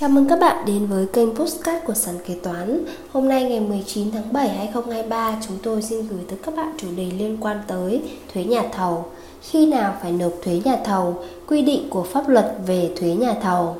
Chào mừng các bạn đến với kênh Postcard của Sàn Kế Toán. Hôm nay ngày 19 tháng 7 2023 chúng tôi xin gửi tới các bạn chủ đề liên quan tới thuế nhà thầu. Khi nào phải nộp thuế nhà thầu, quy định của pháp luật về thuế nhà thầu.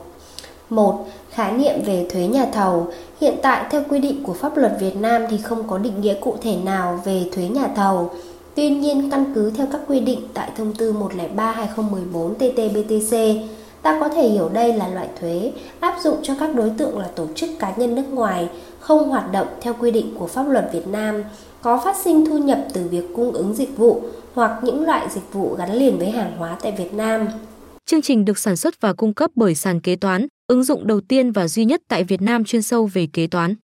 1. Khái niệm về thuế nhà thầu. Hiện tại theo quy định của pháp luật Việt Nam thì không có định nghĩa cụ thể nào về thuế nhà thầu. Tuy nhiên căn cứ theo các quy định tại thông tư 103-2014 TT-BTC Ta có thể hiểu đây là loại thuế áp dụng cho các đối tượng là tổ chức cá nhân nước ngoài không hoạt động theo quy định của pháp luật Việt Nam, có phát sinh thu nhập từ việc cung ứng dịch vụ hoặc những loại dịch vụ gắn liền với hàng hóa tại Việt Nam. Chương trình được sản xuất và cung cấp bởi sàn kế toán, ứng dụng đầu tiên và duy nhất tại Việt Nam chuyên sâu về kế toán.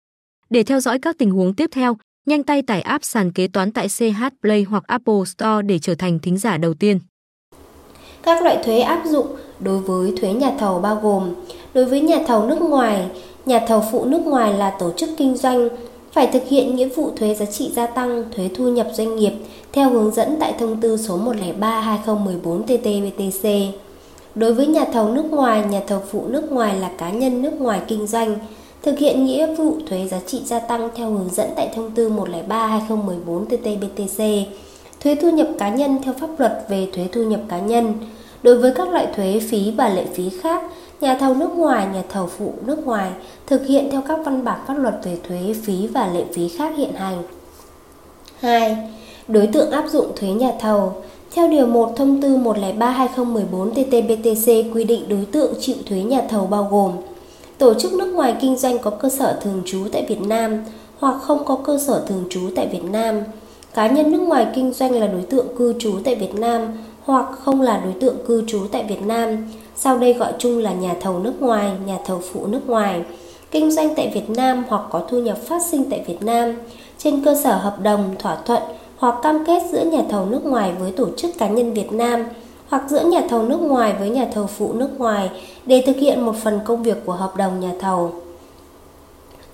Để theo dõi các tình huống tiếp theo, nhanh tay tải app sàn kế toán tại CH Play hoặc Apple Store để trở thành thính giả đầu tiên. Các loại thuế áp dụng đối với thuế nhà thầu bao gồm đối với nhà thầu nước ngoài, nhà thầu phụ nước ngoài là tổ chức kinh doanh phải thực hiện nghĩa vụ thuế giá trị gia tăng, thuế thu nhập doanh nghiệp theo hướng dẫn tại thông tư số 103/2014/TT-BTC. Đối với nhà thầu nước ngoài, nhà thầu phụ nước ngoài là cá nhân nước ngoài kinh doanh thực hiện nghĩa vụ thuế giá trị gia tăng theo hướng dẫn tại thông tư 103/2014/TT-BTC. Thuế thu nhập cá nhân theo pháp luật về thuế thu nhập cá nhân Đối với các loại thuế phí và lệ phí khác, nhà thầu nước ngoài, nhà thầu phụ nước ngoài thực hiện theo các văn bản pháp luật về thuế phí và lệ phí khác hiện hành. 2. Đối tượng áp dụng thuế nhà thầu theo Điều 1 Thông tư 103-2014-TT-BTC quy định đối tượng chịu thuế nhà thầu bao gồm Tổ chức nước ngoài kinh doanh có cơ sở thường trú tại Việt Nam hoặc không có cơ sở thường trú tại Việt Nam Cá nhân nước ngoài kinh doanh là đối tượng cư trú tại Việt Nam hoặc không là đối tượng cư trú tại Việt Nam, sau đây gọi chung là nhà thầu nước ngoài, nhà thầu phụ nước ngoài, kinh doanh tại Việt Nam hoặc có thu nhập phát sinh tại Việt Nam, trên cơ sở hợp đồng, thỏa thuận hoặc cam kết giữa nhà thầu nước ngoài với tổ chức cá nhân Việt Nam hoặc giữa nhà thầu nước ngoài với nhà thầu phụ nước ngoài để thực hiện một phần công việc của hợp đồng nhà thầu.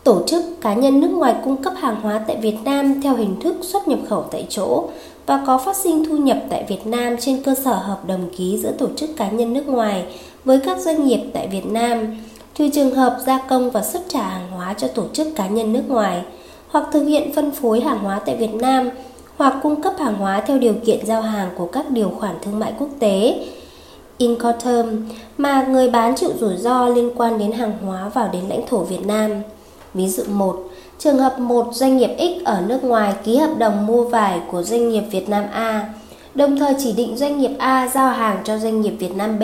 Tổ chức cá nhân nước ngoài cung cấp hàng hóa tại Việt Nam theo hình thức xuất nhập khẩu tại chỗ và có phát sinh thu nhập tại Việt Nam trên cơ sở hợp đồng ký giữa tổ chức cá nhân nước ngoài với các doanh nghiệp tại Việt Nam, trừ trường hợp gia công và xuất trả hàng hóa cho tổ chức cá nhân nước ngoài, hoặc thực hiện phân phối hàng hóa tại Việt Nam, hoặc cung cấp hàng hóa theo điều kiện giao hàng của các điều khoản thương mại quốc tế, Incoterm, mà người bán chịu rủi ro liên quan đến hàng hóa vào đến lãnh thổ Việt Nam. Ví dụ 1. Trường hợp một doanh nghiệp X ở nước ngoài ký hợp đồng mua vải của doanh nghiệp Việt Nam A, đồng thời chỉ định doanh nghiệp A giao hàng cho doanh nghiệp Việt Nam B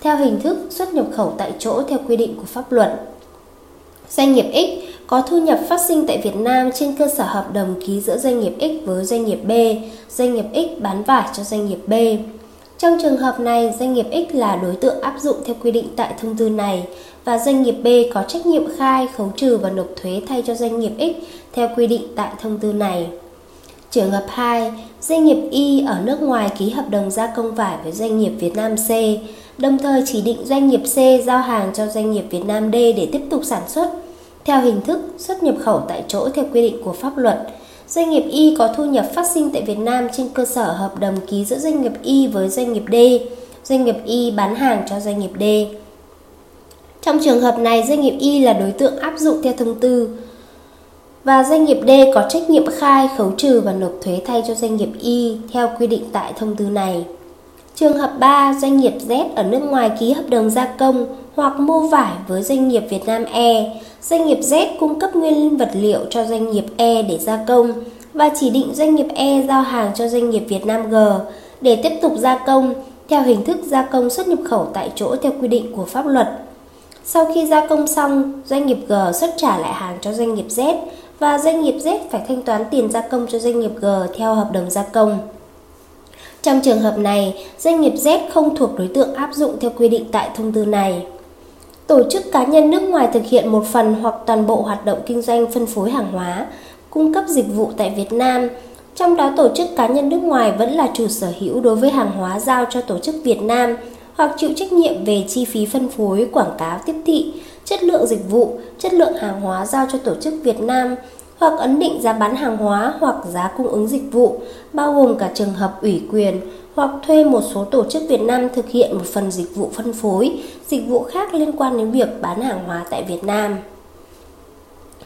theo hình thức xuất nhập khẩu tại chỗ theo quy định của pháp luật. Doanh nghiệp X có thu nhập phát sinh tại Việt Nam trên cơ sở hợp đồng ký giữa doanh nghiệp X với doanh nghiệp B, doanh nghiệp X bán vải cho doanh nghiệp B. Trong trường hợp này, doanh nghiệp X là đối tượng áp dụng theo quy định tại thông tư này và doanh nghiệp B có trách nhiệm khai, khấu trừ và nộp thuế thay cho doanh nghiệp X theo quy định tại thông tư này. Trường hợp 2, doanh nghiệp Y ở nước ngoài ký hợp đồng gia công vải với doanh nghiệp Việt Nam C, đồng thời chỉ định doanh nghiệp C giao hàng cho doanh nghiệp Việt Nam D để tiếp tục sản xuất theo hình thức xuất nhập khẩu tại chỗ theo quy định của pháp luật. Doanh nghiệp Y có thu nhập phát sinh tại Việt Nam trên cơ sở hợp đồng ký giữa doanh nghiệp Y với doanh nghiệp D. Doanh nghiệp Y bán hàng cho doanh nghiệp D. Trong trường hợp này, doanh nghiệp Y là đối tượng áp dụng theo thông tư và doanh nghiệp D có trách nhiệm khai, khấu trừ và nộp thuế thay cho doanh nghiệp Y theo quy định tại thông tư này. Trường hợp 3, doanh nghiệp Z ở nước ngoài ký hợp đồng gia công hoặc mua vải với doanh nghiệp Việt Nam E. Doanh nghiệp Z cung cấp nguyên vật liệu cho doanh nghiệp E để gia công và chỉ định doanh nghiệp E giao hàng cho doanh nghiệp Việt Nam G để tiếp tục gia công theo hình thức gia công xuất nhập khẩu tại chỗ theo quy định của pháp luật. Sau khi gia công xong, doanh nghiệp G xuất trả lại hàng cho doanh nghiệp Z và doanh nghiệp Z phải thanh toán tiền gia công cho doanh nghiệp G theo hợp đồng gia công. Trong trường hợp này, doanh nghiệp Z không thuộc đối tượng áp dụng theo quy định tại thông tư này. Tổ chức cá nhân nước ngoài thực hiện một phần hoặc toàn bộ hoạt động kinh doanh phân phối hàng hóa, cung cấp dịch vụ tại Việt Nam, trong đó tổ chức cá nhân nước ngoài vẫn là chủ sở hữu đối với hàng hóa giao cho tổ chức Việt Nam hoặc chịu trách nhiệm về chi phí phân phối, quảng cáo tiếp thị, chất lượng dịch vụ, chất lượng hàng hóa giao cho tổ chức Việt Nam hoặc ấn định giá bán hàng hóa hoặc giá cung ứng dịch vụ, bao gồm cả trường hợp ủy quyền hoặc thuê một số tổ chức Việt Nam thực hiện một phần dịch vụ phân phối, dịch vụ khác liên quan đến việc bán hàng hóa tại Việt Nam.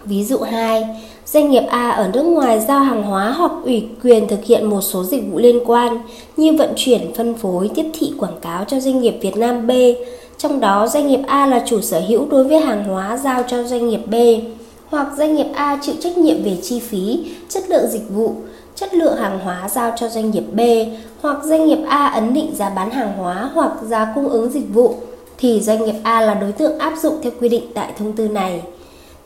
Ví dụ 2, doanh nghiệp A ở nước ngoài giao hàng hóa hoặc ủy quyền thực hiện một số dịch vụ liên quan như vận chuyển, phân phối, tiếp thị quảng cáo cho doanh nghiệp Việt Nam B, trong đó doanh nghiệp A là chủ sở hữu đối với hàng hóa giao cho doanh nghiệp B, hoặc doanh nghiệp A chịu trách nhiệm về chi phí, chất lượng dịch vụ, chất lượng hàng hóa giao cho doanh nghiệp B, hoặc doanh nghiệp A ấn định giá bán hàng hóa hoặc giá cung ứng dịch vụ, thì doanh nghiệp A là đối tượng áp dụng theo quy định tại thông tư này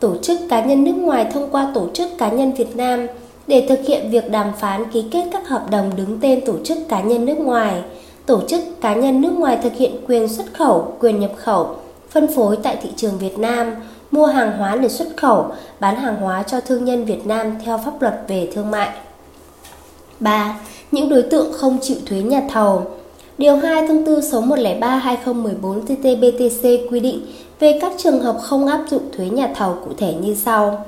tổ chức cá nhân nước ngoài thông qua tổ chức cá nhân Việt Nam để thực hiện việc đàm phán ký kết các hợp đồng đứng tên tổ chức cá nhân nước ngoài. Tổ chức cá nhân nước ngoài thực hiện quyền xuất khẩu, quyền nhập khẩu, phân phối tại thị trường Việt Nam, mua hàng hóa để xuất khẩu, bán hàng hóa cho thương nhân Việt Nam theo pháp luật về thương mại. 3. Những đối tượng không chịu thuế nhà thầu Điều 2 thông tư số 103-2014 TT-BTC quy định về các trường hợp không áp dụng thuế nhà thầu cụ thể như sau.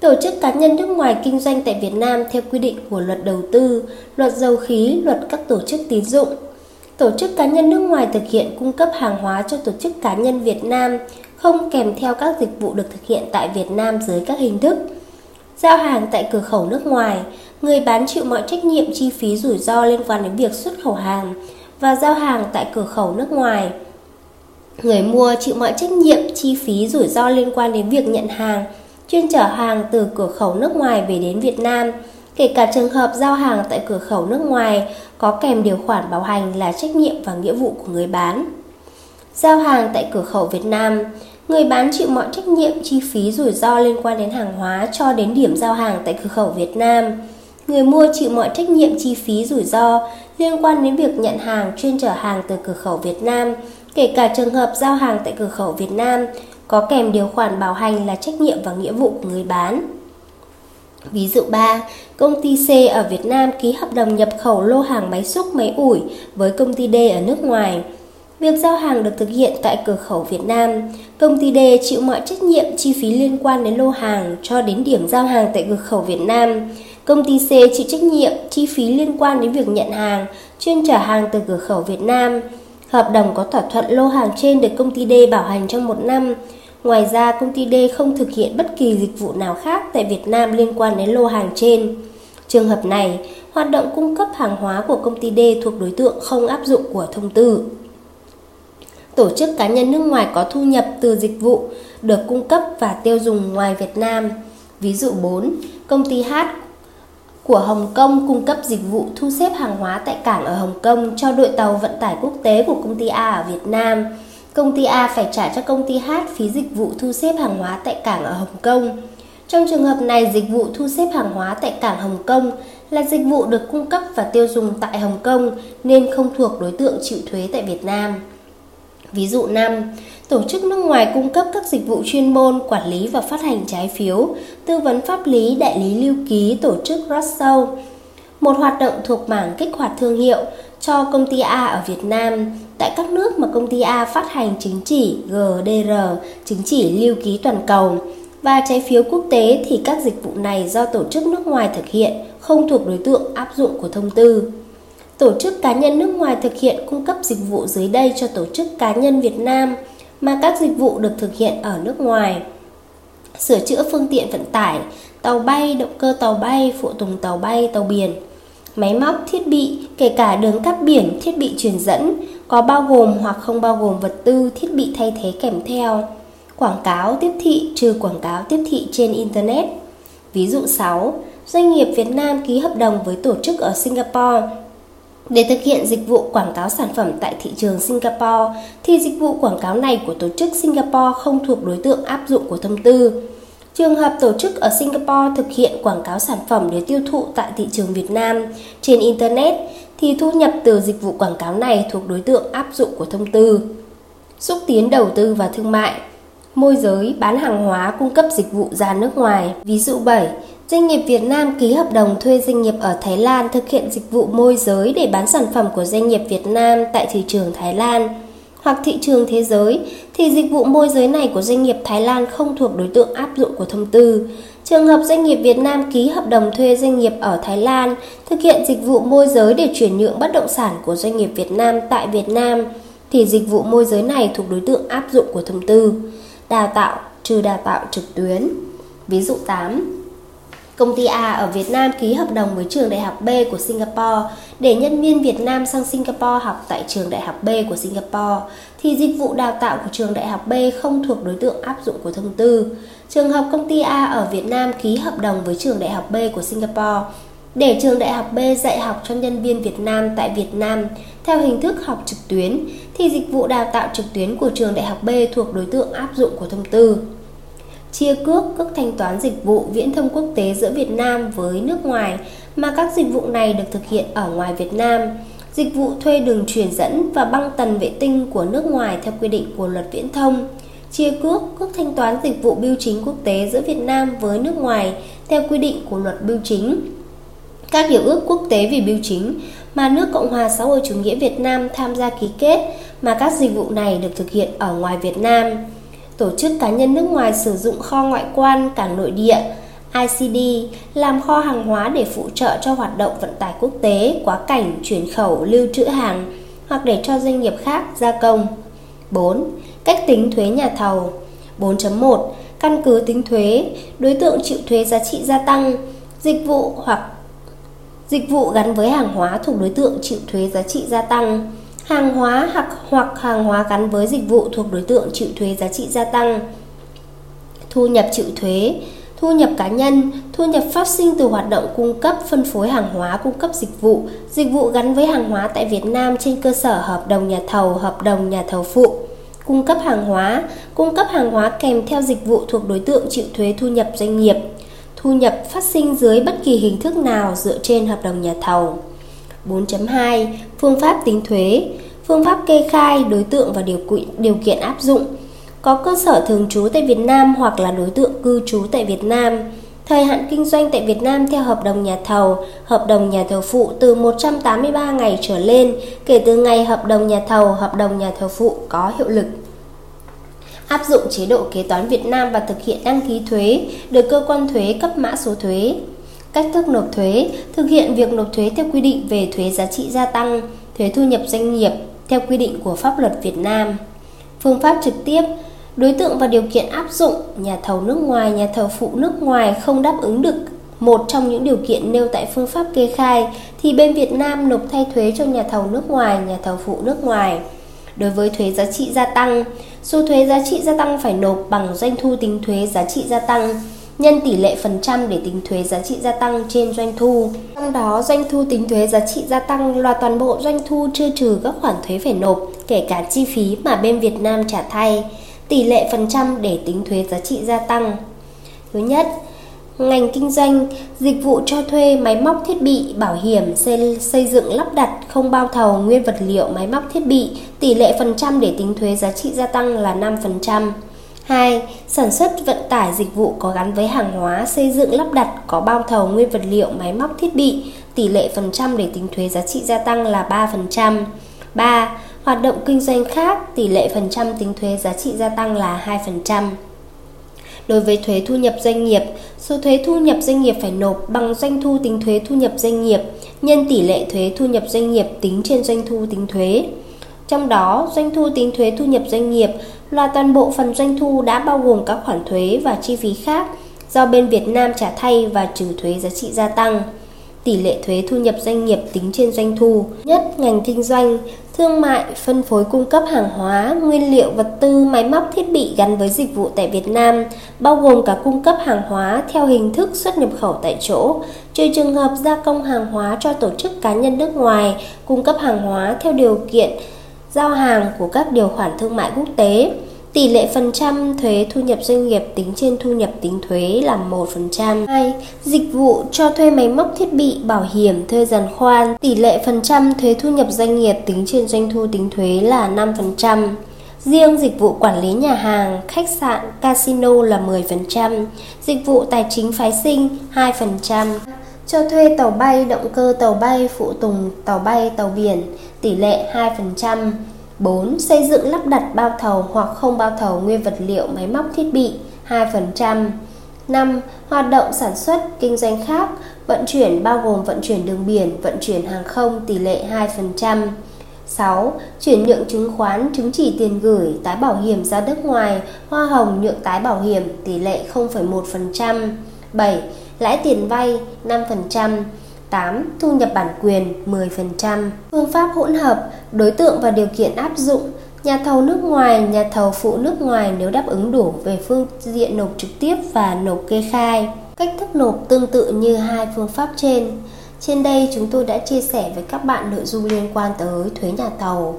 Tổ chức cá nhân nước ngoài kinh doanh tại Việt Nam theo quy định của luật đầu tư, luật dầu khí, luật các tổ chức tín dụng. Tổ chức cá nhân nước ngoài thực hiện cung cấp hàng hóa cho tổ chức cá nhân Việt Nam không kèm theo các dịch vụ được thực hiện tại Việt Nam dưới các hình thức. Giao hàng tại cửa khẩu nước ngoài, người bán chịu mọi trách nhiệm chi phí rủi ro liên quan đến việc xuất khẩu hàng và giao hàng tại cửa khẩu nước ngoài. Người mua chịu mọi trách nhiệm, chi phí, rủi ro liên quan đến việc nhận hàng, chuyên chở hàng từ cửa khẩu nước ngoài về đến Việt Nam, kể cả trường hợp giao hàng tại cửa khẩu nước ngoài có kèm điều khoản bảo hành là trách nhiệm và nghĩa vụ của người bán. Giao hàng tại cửa khẩu Việt Nam, người bán chịu mọi trách nhiệm chi phí rủi ro liên quan đến hàng hóa cho đến điểm giao hàng tại cửa khẩu Việt Nam. Người mua chịu mọi trách nhiệm chi phí rủi ro liên quan đến việc nhận hàng chuyên trở hàng từ cửa khẩu Việt Nam kể cả trường hợp giao hàng tại cửa khẩu Việt Nam có kèm điều khoản bảo hành là trách nhiệm và nghĩa vụ của người bán. Ví dụ 3, công ty C ở Việt Nam ký hợp đồng nhập khẩu lô hàng máy xúc máy ủi với công ty D ở nước ngoài. Việc giao hàng được thực hiện tại cửa khẩu Việt Nam, công ty D chịu mọi trách nhiệm chi phí liên quan đến lô hàng cho đến điểm giao hàng tại cửa khẩu Việt Nam. Công ty C chịu trách nhiệm chi phí liên quan đến việc nhận hàng, chuyên trả hàng từ cửa khẩu Việt Nam. Hợp đồng có thỏa thuận lô hàng trên được công ty D bảo hành trong một năm. Ngoài ra, công ty D không thực hiện bất kỳ dịch vụ nào khác tại Việt Nam liên quan đến lô hàng trên. Trường hợp này, hoạt động cung cấp hàng hóa của công ty D thuộc đối tượng không áp dụng của thông tư. Tổ chức cá nhân nước ngoài có thu nhập từ dịch vụ được cung cấp và tiêu dùng ngoài Việt Nam. Ví dụ 4, công ty H của Hồng Kông cung cấp dịch vụ thu xếp hàng hóa tại cảng ở Hồng Kông cho đội tàu vận tải quốc tế của công ty A ở Việt Nam. Công ty A phải trả cho công ty H phí dịch vụ thu xếp hàng hóa tại cảng ở Hồng Kông. Trong trường hợp này, dịch vụ thu xếp hàng hóa tại cảng Hồng Kông là dịch vụ được cung cấp và tiêu dùng tại Hồng Kông nên không thuộc đối tượng chịu thuế tại Việt Nam. Ví dụ 5. Tổ chức nước ngoài cung cấp các dịch vụ chuyên môn, quản lý và phát hành trái phiếu, tư vấn pháp lý, đại lý lưu ký, tổ chức roadshow. Một hoạt động thuộc mảng kích hoạt thương hiệu cho công ty A ở Việt Nam tại các nước mà công ty A phát hành chứng chỉ GDR, chứng chỉ lưu ký toàn cầu và trái phiếu quốc tế thì các dịch vụ này do tổ chức nước ngoài thực hiện, không thuộc đối tượng áp dụng của thông tư. Tổ chức cá nhân nước ngoài thực hiện cung cấp dịch vụ dưới đây cho tổ chức cá nhân Việt Nam mà các dịch vụ được thực hiện ở nước ngoài. Sửa chữa phương tiện vận tải, tàu bay, động cơ tàu bay, phụ tùng tàu bay, tàu biển, máy móc, thiết bị, kể cả đường cáp biển, thiết bị truyền dẫn, có bao gồm hoặc không bao gồm vật tư, thiết bị thay thế kèm theo. Quảng cáo tiếp thị trừ quảng cáo tiếp thị trên Internet. Ví dụ 6. Doanh nghiệp Việt Nam ký hợp đồng với tổ chức ở Singapore để thực hiện dịch vụ quảng cáo sản phẩm tại thị trường Singapore, thì dịch vụ quảng cáo này của tổ chức Singapore không thuộc đối tượng áp dụng của thông tư. Trường hợp tổ chức ở Singapore thực hiện quảng cáo sản phẩm để tiêu thụ tại thị trường Việt Nam trên Internet thì thu nhập từ dịch vụ quảng cáo này thuộc đối tượng áp dụng của thông tư. Xúc tiến đầu tư và thương mại Môi giới bán hàng hóa cung cấp dịch vụ ra nước ngoài Ví dụ 7 Doanh nghiệp Việt Nam ký hợp đồng thuê doanh nghiệp ở Thái Lan thực hiện dịch vụ môi giới để bán sản phẩm của doanh nghiệp Việt Nam tại thị trường Thái Lan. hoặc thị trường thế giới, thì dịch vụ môi giới này của doanh nghiệp Thái Lan không thuộc đối tượng áp dụng của thông tư. Trường hợp doanh nghiệp Việt Nam ký hợp đồng thuê doanh nghiệp ở Thái Lan thực hiện dịch vụ môi giới để chuyển nhượng bất động sản của doanh nghiệp Việt Nam tại Việt Nam, thì dịch vụ môi giới này thuộc đối tượng áp dụng của thông tư. Đào tạo trừ đào tạo trực tuyến. Ví dụ 8. Công ty A ở Việt Nam ký hợp đồng với trường đại học B của Singapore để nhân viên Việt Nam sang Singapore học tại trường đại học B của Singapore thì dịch vụ đào tạo của trường đại học B không thuộc đối tượng áp dụng của thông tư. Trường hợp công ty A ở Việt Nam ký hợp đồng với trường đại học B của Singapore để trường đại học B dạy học cho nhân viên Việt Nam tại Việt Nam theo hình thức học trực tuyến, thì dịch vụ đào tạo trực tuyến của trường đại học B thuộc đối tượng áp dụng của thông tư chia cước cước thanh toán dịch vụ viễn thông quốc tế giữa Việt Nam với nước ngoài mà các dịch vụ này được thực hiện ở ngoài Việt Nam. Dịch vụ thuê đường truyền dẫn và băng tần vệ tinh của nước ngoài theo quy định của luật viễn thông. Chia cước cước thanh toán dịch vụ bưu chính quốc tế giữa Việt Nam với nước ngoài theo quy định của luật bưu chính. Các hiệp ước quốc tế về bưu chính mà nước Cộng hòa xã hội chủ nghĩa Việt Nam tham gia ký kết mà các dịch vụ này được thực hiện ở ngoài Việt Nam tổ chức cá nhân nước ngoài sử dụng kho ngoại quan cảng nội địa ICD làm kho hàng hóa để phụ trợ cho hoạt động vận tải quốc tế, quá cảnh, chuyển khẩu, lưu trữ hàng hoặc để cho doanh nghiệp khác gia công. 4. Cách tính thuế nhà thầu 4.1 Căn cứ tính thuế, đối tượng chịu thuế giá trị gia tăng, dịch vụ hoặc dịch vụ gắn với hàng hóa thuộc đối tượng chịu thuế giá trị gia tăng hàng hóa hoặc hoặc hàng hóa gắn với dịch vụ thuộc đối tượng chịu thuế giá trị gia tăng. Thu nhập chịu thuế, thu nhập cá nhân, thu nhập phát sinh từ hoạt động cung cấp phân phối hàng hóa, cung cấp dịch vụ, dịch vụ gắn với hàng hóa tại Việt Nam trên cơ sở hợp đồng nhà thầu, hợp đồng nhà thầu phụ, cung cấp hàng hóa, cung cấp hàng hóa kèm theo dịch vụ thuộc đối tượng chịu thuế thu nhập doanh nghiệp, thu nhập phát sinh dưới bất kỳ hình thức nào dựa trên hợp đồng nhà thầu. 4.2 Phương pháp tính thuế Phương pháp kê khai đối tượng và điều kiện, điều kiện áp dụng Có cơ sở thường trú tại Việt Nam hoặc là đối tượng cư trú tại Việt Nam Thời hạn kinh doanh tại Việt Nam theo hợp đồng nhà thầu, hợp đồng nhà thầu phụ từ 183 ngày trở lên kể từ ngày hợp đồng nhà thầu, hợp đồng nhà thầu phụ có hiệu lực. Áp dụng chế độ kế toán Việt Nam và thực hiện đăng ký thuế được cơ quan thuế cấp mã số thuế. Cách thức nộp thuế, thực hiện việc nộp thuế theo quy định về thuế giá trị gia tăng, thuế thu nhập doanh nghiệp theo quy định của pháp luật Việt Nam. Phương pháp trực tiếp, đối tượng và điều kiện áp dụng, nhà thầu nước ngoài, nhà thầu phụ nước ngoài không đáp ứng được một trong những điều kiện nêu tại phương pháp kê khai thì bên Việt Nam nộp thay thuế cho nhà thầu nước ngoài, nhà thầu phụ nước ngoài. Đối với thuế giá trị gia tăng, số thuế giá trị gia tăng phải nộp bằng doanh thu tính thuế giá trị gia tăng nhân tỷ lệ phần trăm để tính thuế giá trị gia tăng trên doanh thu. Trong đó, doanh thu tính thuế giá trị gia tăng là toàn bộ doanh thu chưa trừ các khoản thuế phải nộp, kể cả chi phí mà bên Việt Nam trả thay. Tỷ lệ phần trăm để tính thuế giá trị gia tăng. Thứ nhất, ngành kinh doanh, dịch vụ cho thuê máy móc thiết bị, bảo hiểm, xây, xây dựng lắp đặt, không bao thầu, nguyên vật liệu, máy móc thiết bị, tỷ lệ phần trăm để tính thuế giá trị gia tăng là 5%. 2. Sản xuất vận tải dịch vụ có gắn với hàng hóa, xây dựng lắp đặt có bao thầu nguyên vật liệu, máy móc thiết bị, tỷ lệ phần trăm để tính thuế giá trị gia tăng là 3%. 3. Hoạt động kinh doanh khác, tỷ lệ phần trăm tính thuế giá trị gia tăng là 2%. Đối với thuế thu nhập doanh nghiệp, số thuế thu nhập doanh nghiệp phải nộp bằng doanh thu tính thuế thu nhập doanh nghiệp nhân tỷ lệ thuế thu nhập doanh nghiệp tính trên doanh thu tính thuế. Trong đó, doanh thu tính thuế thu nhập doanh nghiệp là toàn bộ phần doanh thu đã bao gồm các khoản thuế và chi phí khác do bên Việt Nam trả thay và trừ thuế giá trị gia tăng. Tỷ lệ thuế thu nhập doanh nghiệp tính trên doanh thu. Nhất ngành kinh doanh, thương mại, phân phối cung cấp hàng hóa, nguyên liệu, vật tư, máy móc, thiết bị gắn với dịch vụ tại Việt Nam, bao gồm cả cung cấp hàng hóa theo hình thức xuất nhập khẩu tại chỗ, trừ trường hợp gia công hàng hóa cho tổ chức cá nhân nước ngoài, cung cấp hàng hóa theo điều kiện giao hàng của các điều khoản thương mại quốc tế. Tỷ lệ phần trăm thuế thu nhập doanh nghiệp tính trên thu nhập tính thuế là 1%. 2. Dịch vụ cho thuê máy móc thiết bị, bảo hiểm, thuê giàn khoan, tỷ lệ phần trăm thuế thu nhập doanh nghiệp tính trên doanh thu tính thuế là 5%. Riêng dịch vụ quản lý nhà hàng, khách sạn, casino là 10%, dịch vụ tài chính phái sinh 2%. Cho thuê tàu bay, động cơ tàu bay, phụ tùng tàu bay, tàu biển, tỷ lệ 2%. 4. Xây dựng lắp đặt bao thầu hoặc không bao thầu nguyên vật liệu máy móc thiết bị 2%. 5. Hoạt động sản xuất, kinh doanh khác, vận chuyển bao gồm vận chuyển đường biển, vận chuyển hàng không tỷ lệ 2%. 6. Chuyển nhượng chứng khoán, chứng chỉ tiền gửi, tái bảo hiểm ra nước ngoài, hoa hồng nhượng tái bảo hiểm tỷ lệ 0,1%. 7. Lãi tiền vay 5%. 8. Thu nhập bản quyền 10%. Phương pháp hỗn hợp, đối tượng và điều kiện áp dụng Nhà thầu nước ngoài, nhà thầu phụ nước ngoài nếu đáp ứng đủ về phương diện nộp trực tiếp và nộp kê khai. Cách thức nộp tương tự như hai phương pháp trên. Trên đây chúng tôi đã chia sẻ với các bạn nội dung liên quan tới thuế nhà thầu.